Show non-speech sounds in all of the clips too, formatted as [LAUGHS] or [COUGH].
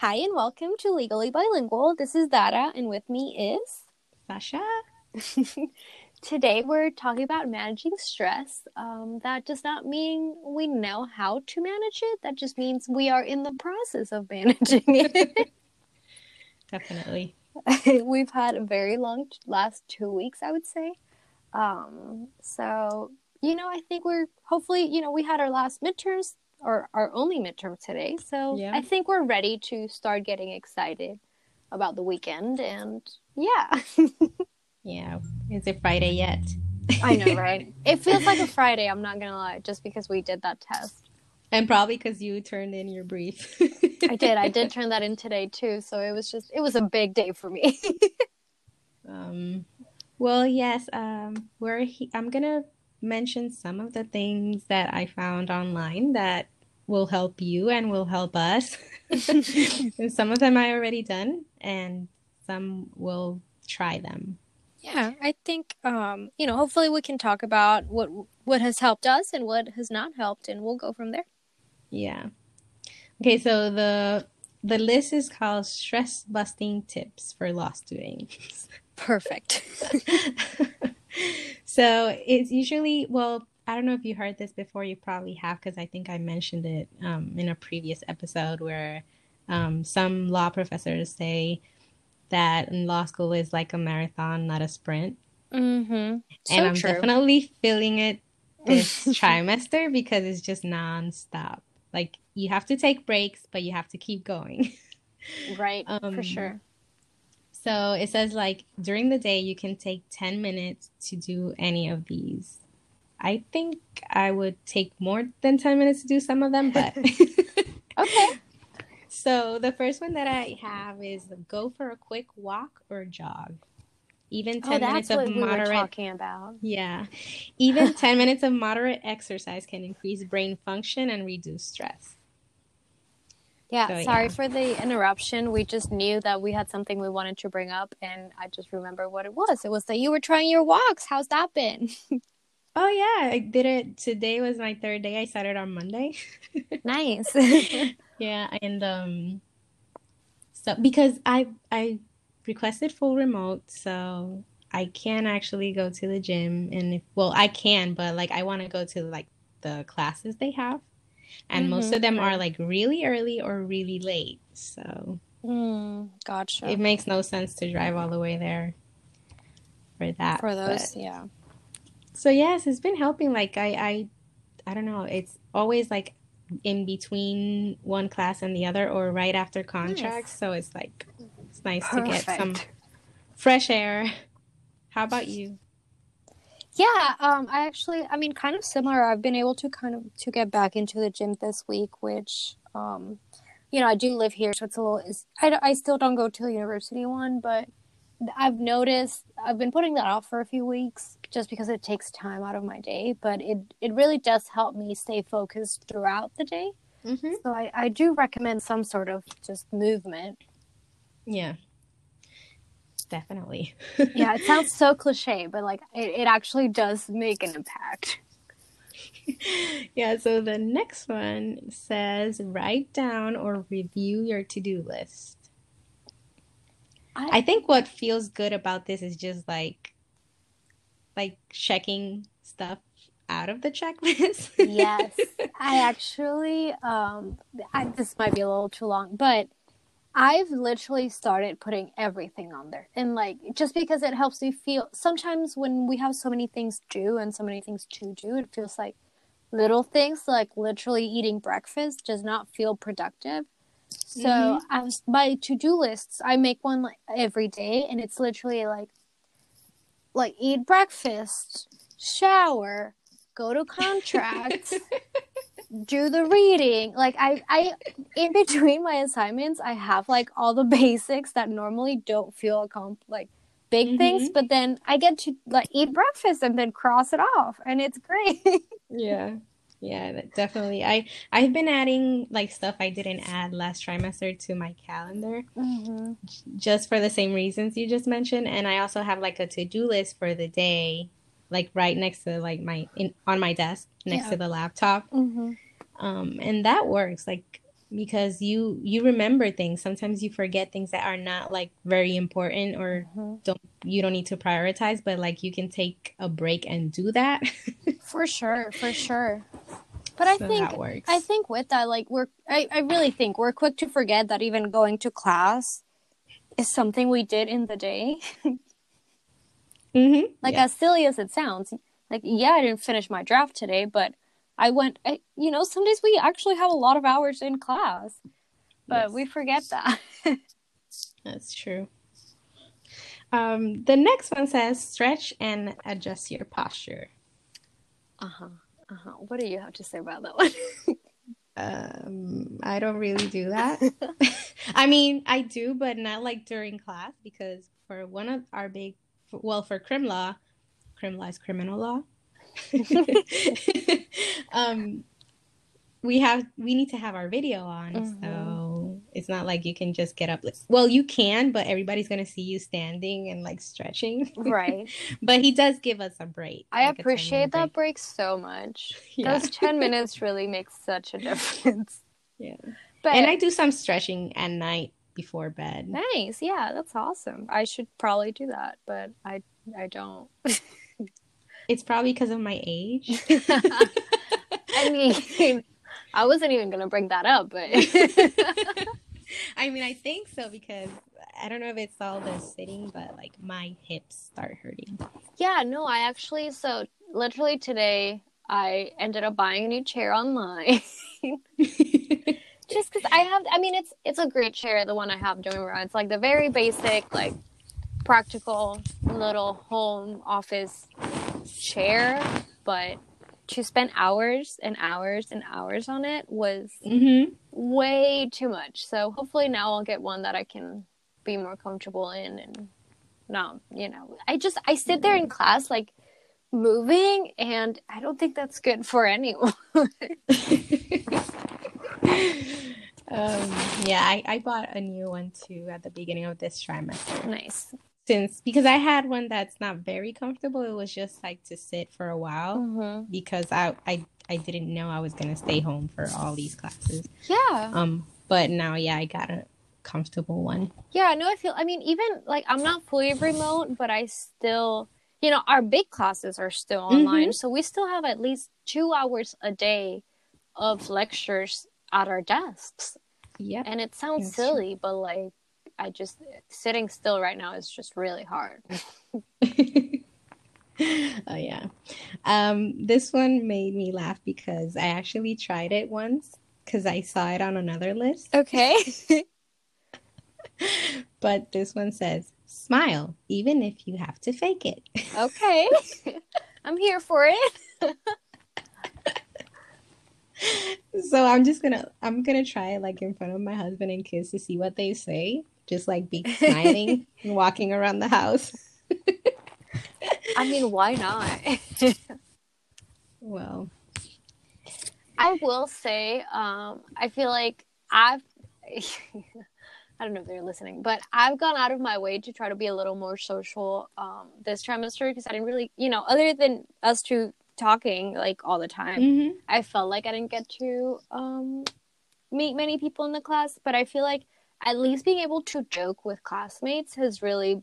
Hi and welcome to Legally Bilingual. This is Dara, and with me is Sasha. [LAUGHS] Today we're talking about managing stress. Um, that does not mean we know how to manage it. That just means we are in the process of [LAUGHS] managing it. Definitely. [LAUGHS] We've had a very long last two weeks, I would say. Um, so you know, I think we're hopefully, you know, we had our last midterms or our only midterm today. So Yeah. I think we're ready to start getting excited about the weekend and yeah. [LAUGHS] Yeah. Is it Friday yet? I know, [LAUGHS] right? It feels like a Friday, I'm not gonna lie, just because we did that test. and probably because you turned in your brief. I did. I did [LAUGHS] turn that in today too, so it was just it was a big day for me. Um, well, yes. Um, we're. He- I'm gonna mention some of the things that I found online that will help you and will help us. [LAUGHS] [LAUGHS] some of them I already done, and some will try them. yeah, I think um, you know, hopefully we can talk about what what has helped us and what has not helped and we'll go from there. Yeah. Okay, so the the list is called stress busting tips for law students. Perfect. [LAUGHS] so it's usually well i don't know if you heard this before you probably have because i think i mentioned it um, in a previous episode where um, some law professors say that law school is like a marathon not a sprint mm-hmm. So and i'm true. definitely feeling it this [LAUGHS] trimester because it's just nonstop like you have to take breaks but you have to keep going [LAUGHS] right, for Um, sure. So it says like during the day you can take 10 minutes to do any of these. I think I would take more than 10 minutes to do some of them, but [LAUGHS] [LAUGHS] Okay. so the first one that I have is go for a quick walk or jog. Even 10 Oh, minutes of what we were moderate talking about. Yeah. Even [LAUGHS] 10 minutes of moderate exercise can increase brain function and reduce stress. Yeah, So, sorry yeah. for the interruption. We just knew that we had something we wanted to bring up, and I just remember what it was. It was that you were trying your walks. How's that been? Oh yeah, I did it today was my third day. I started on Monday. [LAUGHS] nice. [LAUGHS] Yeah, and um so because I I requested full remote, so I can actually go to the gym and if well, I can, but like I want to go to like the classes they have. And most Mhm, of them are like really early or really late. So mm, gotcha. it makes no sense to drive all the way there for that. for those, but- yeah. So yes, it's been helping. Like I, I, I don't know. It's always like in between one class and the other, or right after contracts. So it's like it's nice to get some fresh air. How about you? Yeah, um, I actually, I mean, kind of similar. I've been able to kind of to get back into the gym this week, which, um, you know, I do live here, so it's a little. It's, I I still don't go to the university one, but I've noticed I've been putting that off for a few weeks just because it takes time out of my day. But it it really does help me stay focused throughout the day. Mm-hmm. So I I do recommend some sort of just movement. Yeah, definitely. [LAUGHS] Yeah, it sounds so cliche, but like it, it actually does make an impact. [LAUGHS] yeah. So the next one says write down or review your to-do list. I- I think what feels good about this is just like like checking stuff out of the checklist. [LAUGHS] yes. I actually um I, this might be a little too long but i've literally started putting everything on there. And like just because it helps me feel sometimes when we have so many things due and so many things to do it feels like little things like literally eating breakfast does not feel productive so Mhm. I was my to-do lists i make one like every day and it's literally like like eat breakfast shower go to contracts [LAUGHS] do the reading like i i in between my assignments i have like all the [LAUGHS] basics that normally don't feel like big things but then i get to like eat breakfast and then cross it off and it's great [LAUGHS] Yeah. Yeah, definitely. I I've been adding like stuff I didn't add last trimester to my calendar mm-hmm. just for the same reasons you just mentioned, and I also have like a to-do list for the day, like right next to like my in on my desk next Yeah. to the laptop. Mm-hmm. Um, and that works. Like because you you remember things sometimes you forget things that are not like very important or mm-hmm. don't you don't need to prioritize but like you can take a break and do that [LAUGHS] for sure for sure but so i think i think with that like we're I, I really think we're quick to forget that even going to class is something we did in the day [LAUGHS] mm-hmm. like yeah. as silly as it sounds like yeah i didn't finish my draft today but I went, I, you know, some days we actually have a lot of hours in class, but yes. we forget that. [LAUGHS] That's true. Um, the next one says stretch and adjust your posture. Uh huh. Uh huh. What do you have to say about that one? um, I don't really do that. [LAUGHS] I mean, I do, but not like during class because for one of our big, well, for crim law, crim law is criminal law. [LAUGHS] [LAUGHS] um, we have we need to have our video on, mm-hmm. so it's not like you can just get up. Well, you can, but everybody's gonna see you standing and like stretching, right? [LAUGHS] but he does give us a break. I like appreciate that break. break so much. [LAUGHS] Yeah. Those ten minutes really make such a difference. [LAUGHS] Yeah, but and I do some stretching at night before bed. Nice, yeah, that's awesome. I should probably do that, but I I don't. It's probably because of my age. I mean, I wasn't even gonna bring that up, but [LAUGHS] I mean, I think so because I don't know if it's all the sitting, but like my hips start hurting. Yeah, no, I actually so literally today I ended up buying a new chair online. [LAUGHS] Just because I have, I mean, it's it's a great chair, the one I have doing around. It's like the very basic, like practical little home office chair, but to spend hours and hours and hours on it was mm-hmm. way too much. So hopefully now I'll get one that I can be more comfortable in and not, you know, I just I sit there in class like moving and I don't think that's good for anyone. [LAUGHS] [LAUGHS] um, yeah, I, I bought a new one too at the beginning of this trimester. Nice since because I had one that's not very comfortable. It was just like to sit for a while mm-hmm. because I, I I didn't know I was gonna stay home for all these classes. Yeah. Um. But now, yeah, I got a comfortable one. Yeah. No, I feel. I mean, even like I'm not fully remote, but I still, you know, our big classes are still online, mm-hmm. so we still have at least two hours a day of lectures at our desks. Yeah. And it sounds That's silly, true. but like I just sitting still right now is just really hard. [LAUGHS] oh yeah. Um, this one made me laugh because I actually tried it once because I saw it on another list. Okay. [LAUGHS] but this one says, smile, even if you have to fake it. [LAUGHS] okay. I'm here for it. so I'm just gonna I'm gonna try it like in front of my husband and kids to see what they say just like be [LAUGHS] smiling and walking around the house. [LAUGHS] I mean, why not? well, I will say, um, I feel like I've. [LAUGHS] I don't know if they're listening, but I've gone out of my way to try to be a little more social um, this trimester because I didn't really, you know, other than us two talking like all the time, mm-hmm. I felt like I didn't get to um, meet many people in the class. But I feel like at least being able to joke with classmates has really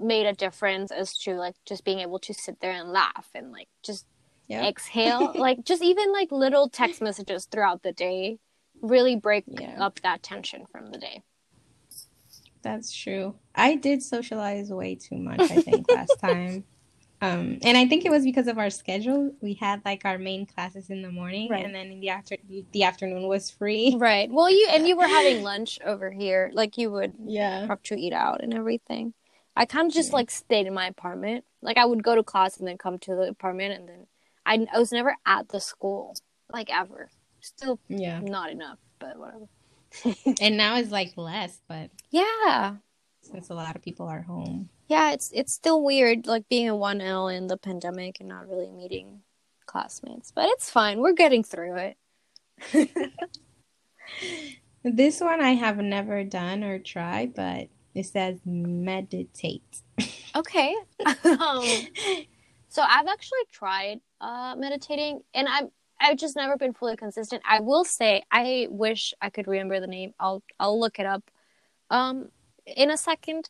made a difference as to like just being able to sit there and laugh and like just yep. exhale [LAUGHS] like just even like little text messages throughout the day really break yeah. up that tension from the day that's true i did socialize way too much i think last [LAUGHS] time um, and I think it was because of our schedule. We had like our main classes in the morning, right. and then in the after the afternoon was free. Right. Well, you and you were [LAUGHS] having lunch over here, like you would yeah have to eat out and everything. I kind of just yeah. like stayed in my apartment. Like I would go to class and then come to the apartment, and then I, I was never at the school like ever. Still, yeah, not enough, but whatever. and now it's like less, but [LAUGHS] yeah, since a lot of people are home yeah, it's it's still weird like being a 1L in the pandemic and not really meeting classmates, but it's fine. We're getting through it. [LAUGHS] this one I have never done or tried, but it says meditate. [LAUGHS] okay. um, so I've actually tried uh, meditating, and I'm I've just never been fully consistent. I will say I wish I could remember the name. I'll I'll look it up um in a second.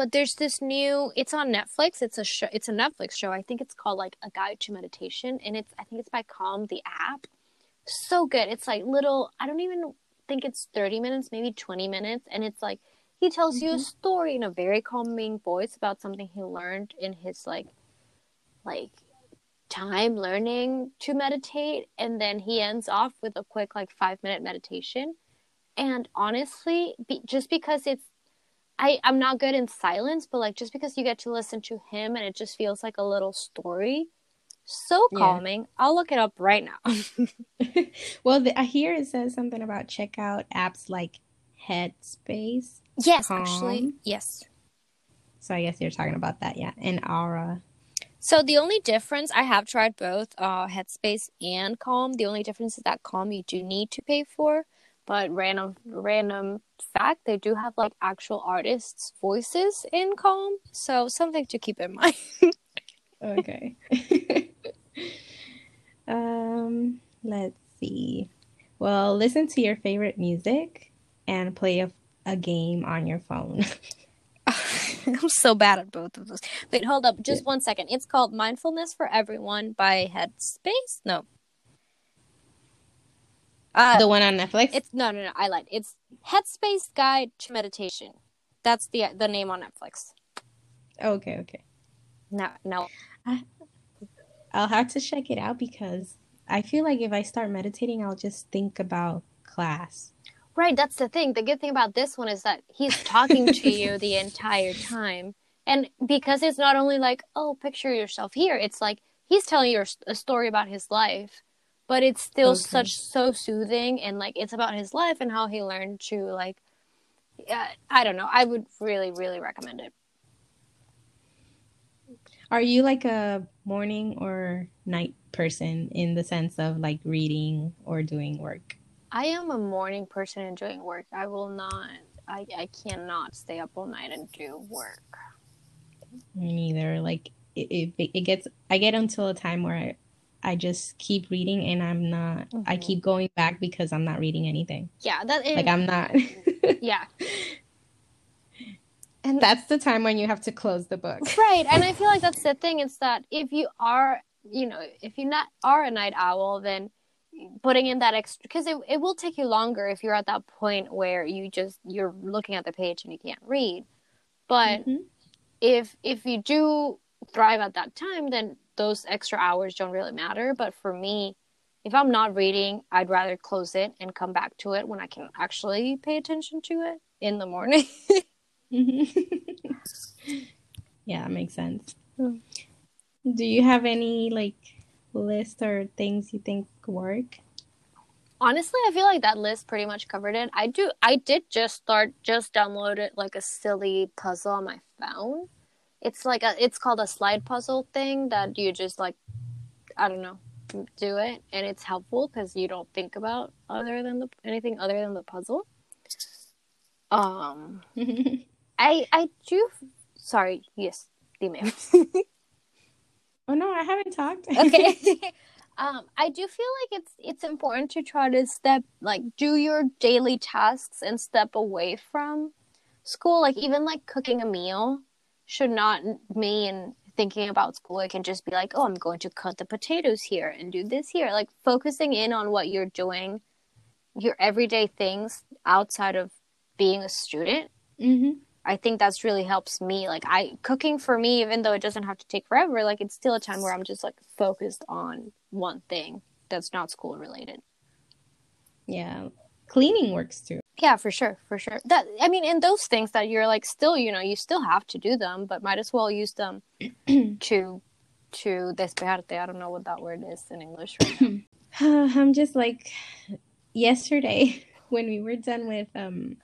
But there's this new it's on Netflix. It's a show it's a Netflix show. I think it's called like A Guide to Meditation and it's I think it's by Calm the app. So good. It's like little I don't even think it's 30 minutes, maybe 20 minutes and it's like he tells mm-hmm. you a mm-hmm. story in a very calming voice about something he learned in his like like time learning to meditate and then he ends off with a quick like 5 minute meditation and honestly be, just because it's I I'm not good in silence but like just because you get to listen to him and it just feels like a little story so calming. Yeah. I'll look it up right now. [LAUGHS] well, the, I hear it says something about check out apps like Headspace. Yes, Calm. actually, yes. So I guess you're talking about that, yeah, and Aura. So the only difference I have tried both uh, Headspace and Calm. The only difference is that Calm you do need to pay for, but random random fact they do have like actual artists' voices in Calm, so something to keep in [LAUGHS] mind. okay. [LAUGHS] um, let's see. Well, listen to your favorite music and play a, a game on your phone. [LAUGHS] I'm so bad at both of those. Wait, hold up, just one second. It's called Mindfulness for Everyone by Headspace. No. Uh, the one on Netflix. It's no, no, no. I lied. It's Headspace Guide to Meditation. That's the the name on Netflix. Okay, okay. No, no. I, I'll have to check it out because I feel like if I start meditating, I'll just think about class. Right, that's the thing. The good thing about this one is that he's talking to you [LAUGHS] the entire time. And because it's not only like, oh, picture yourself here, it's like he's telling you a story about his life, but it's still okay. such so soothing and like it's about his life and how he learned to like uh, I don't know. I would really really recommend it. Are you like a morning or night person in the sense of like reading or doing work? I am a morning person enjoying work. I will not. I I cannot stay up all night and do work. Me neither. Like it, it, it gets. I get until a time where I, I just keep reading and I'm not. Mm-hmm. I keep going back because I'm not reading anything. Yeah, that is, like I'm not. [LAUGHS] [LAUGHS] yeah, and that's the time when you have to close the book right and i feel like that's the thing is that if you are you know if you not are a night owl then putting in that extra because it, it will take you longer if you're at that point where you just you're looking at the page and you can't read but mm-hmm. if if you do thrive at that time then those extra hours don't really matter but for me if i'm not reading i'd rather close it and come back to it when i can actually pay attention to it in the morning Mm-hmm. [LAUGHS] yeah, that makes sense. Do you have any like list or things you think work? Honestly, I feel like that list pretty much covered it. I do I did just start just downloaded like a silly puzzle on my phone. It's like a it's called a slide puzzle thing that you just like I don't know, do it and it's helpful cuz you don't think about other than the anything other than the puzzle. Um [LAUGHS] I I do. Sorry. Yes, email. [LAUGHS] oh no, I haven't talked. [LAUGHS] okay. um, I do feel like it's it's important to try to step like do your daily tasks and step away from school. Like even like cooking a meal should not mean thinking about school. It can just be like, oh, I'm going to cut the potatoes here and do this here. Like focusing in on what you're doing, your everyday things outside of being a student. Mm-hmm. I think that's really helps me. Like I cooking for me, even though it doesn't have to take forever, like it's still a time where I'm just like focused on one thing that's not school related. Yeah. Cleaning works too. Yeah, for sure, for sure. That I mean, and those things that you're like still, you know, you still have to do them, but might as well use them [CLEARS THROAT] to to despejarte. I don't know what that word is in English right [CLEARS THROAT] [SIGHS] I'm just like yesterday [LAUGHS] when we were done with um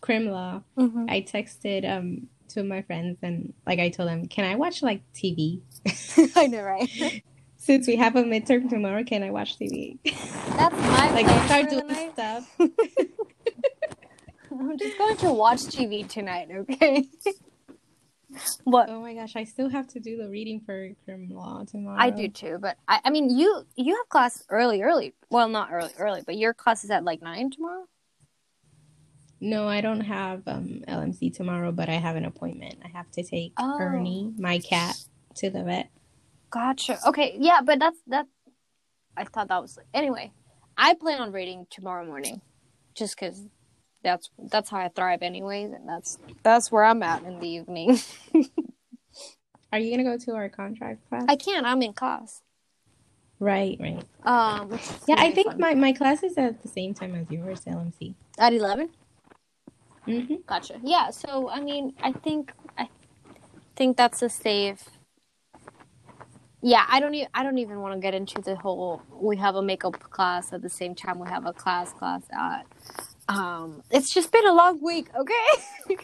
crim law, mm-hmm. I texted um two of my friends and like I told them, can I watch like TV? [LAUGHS] I know, right? [LAUGHS] Since we have a midterm tomorrow, can I watch TV? That's my like I start doing stuff. I'm just going to watch TV tonight, okay? [LAUGHS] what? Oh my gosh, I still have to do the reading for crim law tomorrow. I do too, but I, I mean, you you have class early, early. Well, not early, early, but your class is at like nine tomorrow. No, I don't have um, LMC tomorrow, but I have an appointment. I have to take Oh. Ernie, my cat, to the vet. Gotcha. Okay, yeah, but that's that. I thought that was anyway. I plan on reading tomorrow morning, just because that's that's how I thrive, anyways, and that's that's where I'm at in the evening. [LAUGHS] Are you gonna go to our contract class? I can't. I'm in class. Right, right. Um, Yeah, I think fun. my, my class is at the same time as yours, LMC. at eleven. Mm-hmm. Gotcha. Yeah. So I mean, I think I think that's a safe. Yeah, I don't. E- I don't even want to get into the whole. We have a makeup class at the same time we have a class class at. Um, it's just been a long week. Okay.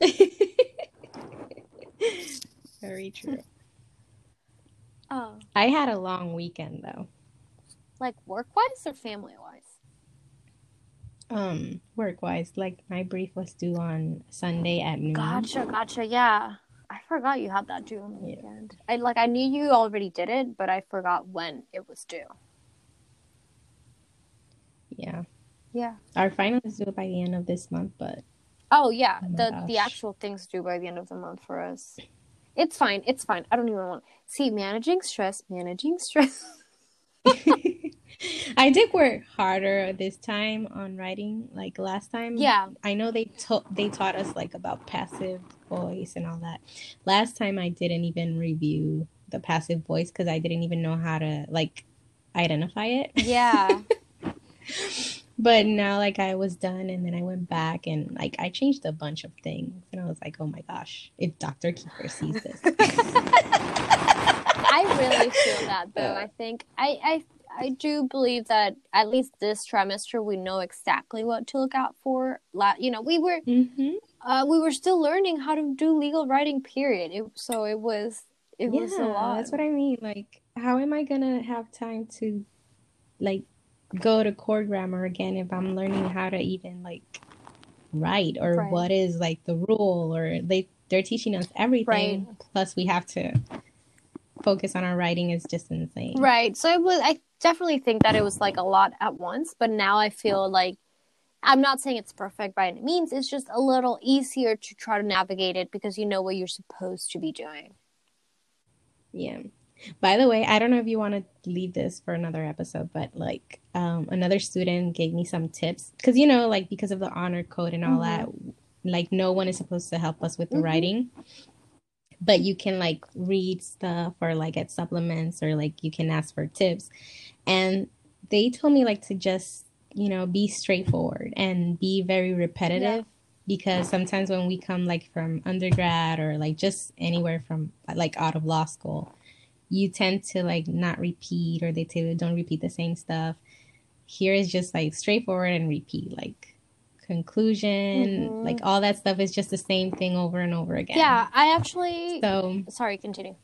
[LAUGHS] Very true. Oh, I had a long weekend though. like work wise or family wise? Um, work wise, like my brief was due on Sunday at noon. Gotcha. Gotcha. Yeah. I forgot you had that due on the Yeah. weekend. I like. I knew you already did it, but I forgot when it was due. Yeah, Yeah. our final is due by the end of this month, but Oh yeah, Oh the the actual thing's due by the end of the month for us. It's fine. It's fine. I don't even want see managing stress. Managing stress. [LAUGHS] [LAUGHS] I did work harder this time on writing. Like last time, Yeah. I know they taught they taught us like about passive voice and all that. Last time I didn't even review the passive voice because I didn't even know how to like identify it. Yeah. [LAUGHS] But now like I was done and then I went back and like I changed a bunch of things and I was like, oh my gosh, if Dr. Keeper sees this. [LAUGHS] I really feel that though. I think I, I I do believe that at least this trimester we know exactly what to look out for. La- you know, we were mm-hmm. uh, we were still learning how to do legal writing. Period. It, so it was it was a lot. That's what I mean. Like, how am I gonna have time to like go to core grammar again if I'm learning how to even like write or Right. what is like the rule or they they're teaching us everything. Plus we have to focus on our writing is just insane. Right. So it was I definitely think that it was like a lot at once, but now I feel like I'm not saying it's perfect by any means. It's just a little easier to try to navigate it because you know what you're supposed to be doing. Yeah. By the way, I don't know if you want to leave this for another episode, but like um, another student gave me some tips because you know, like because of the honor code and all Mhm. that, like no one is supposed to help us with the Mhm. writing, but you can like read stuff or like get supplements or like you can ask for tips, and they told me like to just you know be straightforward and be very repetitive. Because sometimes when we come like from undergrad or like just anywhere from like out of law school, you tend to like not repeat or they tell you don't repeat the same stuff. Here is just like straightforward and repeat like conclusion, Mhm. like all that stuff is just the same thing over and over again. Yeah, I actually So sorry, continue.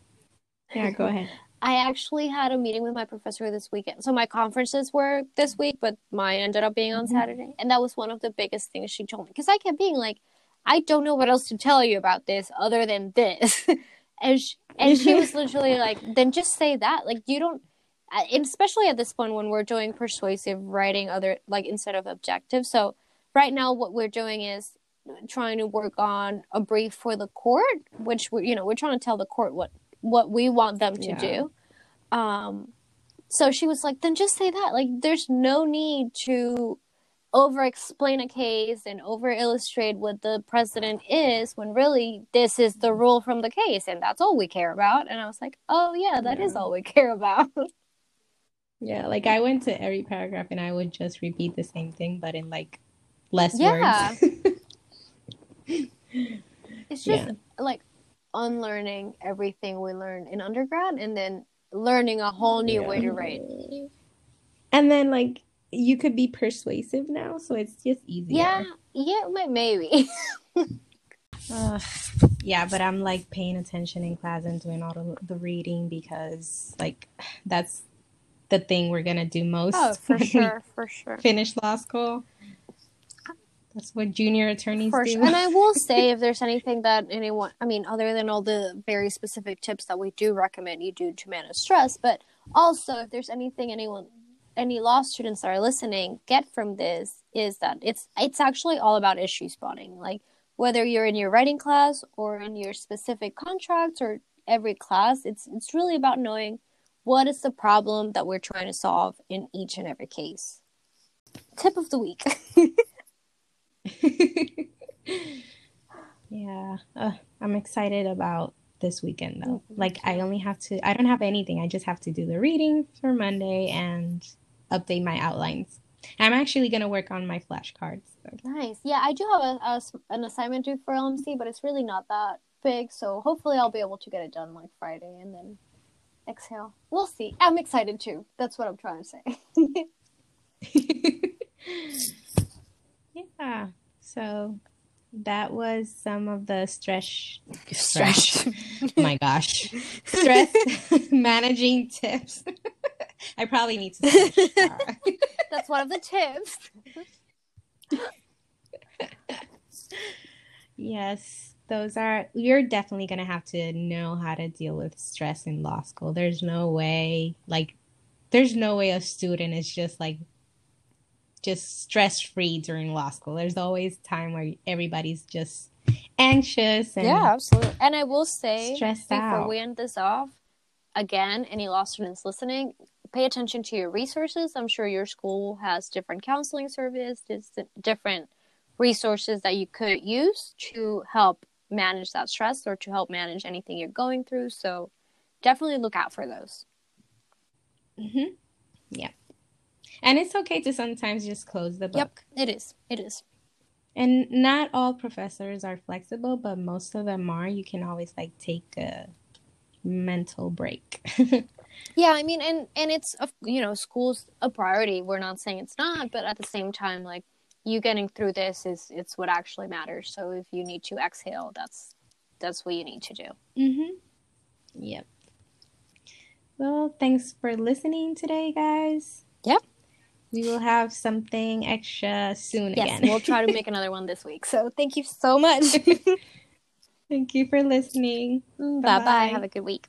yeah, go ahead. I actually had a meeting with my professor this weekend. So my conferences were this week, but mine ended up being on Mhm. Saturday. And that was one of the biggest things she told me because I kept being like, I don't know what else to tell you about this other than this. [LAUGHS] and she, and she was literally [LAUGHS] like, then just say that. Like you don't uh, especially at this point when we're doing persuasive writing other like instead of objective. So right now what we're doing is trying to work on a brief for the court, which we you know, we're trying to tell the court what what we want them to Yeah. do. Um, so she was like, then just say that. Like, there's no need to over explain a case and over illustrate what the precedent is when really this is the rule from the case and that's all we care about. And I was like, oh, yeah, that is Yeah. all we care about. [LAUGHS] Yeah, like I went to every paragraph and I would just repeat the same thing but in like less Yeah. words. [LAUGHS] it's just Yeah. like unlearning everything we learned in undergrad and then learning a whole new way to write. And then like you could be persuasive now, so it's just easier. Yeah, yeah, maybe. [LAUGHS] Ugh. yeah, but I'm like paying attention in class and doing all the, the reading because like that's the thing we're gonna do most oh, for [LAUGHS] sure, for sure. finish law school. That's what junior attorneys For do. sure. And I will [LAUGHS] say, if there's anything that anyone, I mean, other than all the very specific tips that we do recommend you do to manage stress, but also if there's anything anyone, any law students that are listening get from this is that it's it's actually all about issue spotting. Like whether you're in your writing class or in your specific contracts or every class, it's it's really about knowing what is the problem that we're trying to solve in each and every case. Tip of the week. [LAUGHS] yeah, uh, I'm excited about this weekend though. Like I only have to I don't have anything. I just have to do the reading for Monday and update my outlines. I'm actually going to work on my flashcards. So. Nice. Yeah, I do have a, a, an assignment due for LMC, but it's really not that big. So hopefully I'll be able to get it done like Friday and then exhale. We'll see. I'm excited too. That's what I'm trying to say. [LAUGHS] [LAUGHS] yeah. So that was some of the stress stress. [LAUGHS] my gosh. Stress managing tips. I probably need to [LAUGHS] [LAUGHS] That's one of the tips. yes, those are you're definitely going to have to know how to deal with stress in law school. There's no way like there's no way a student is just like just stress free during law school. There's always time where everybody's just anxious and yeah, absolutely. And I will say stressed before out. we end this off, again, any law students listening, pay attention to your resources. I'm sure your school has different counseling services, different resources that you could use to help manage that stress or to help manage anything you're going through. So definitely look out for those. Mm-hmm. Yeah. And it's okay to sometimes just close the book. Yep, it is. It is. And not all professors are flexible, but most of them are. You can always like take a mental break. [LAUGHS] yeah, I mean, and and it's you know, school's a priority. We're not saying it's not, but at the same time, like you getting through this is it's what actually matters. So if you need to exhale, that's that's what you need to do. mm-hmm Yep. Well, thanks for listening today, guys. Yep. We will have something extra soon yes, again. we'll try to make [LAUGHS] another one this week. So thank you so much. [LAUGHS] Thank you for listening. Bye bye. Have a good week.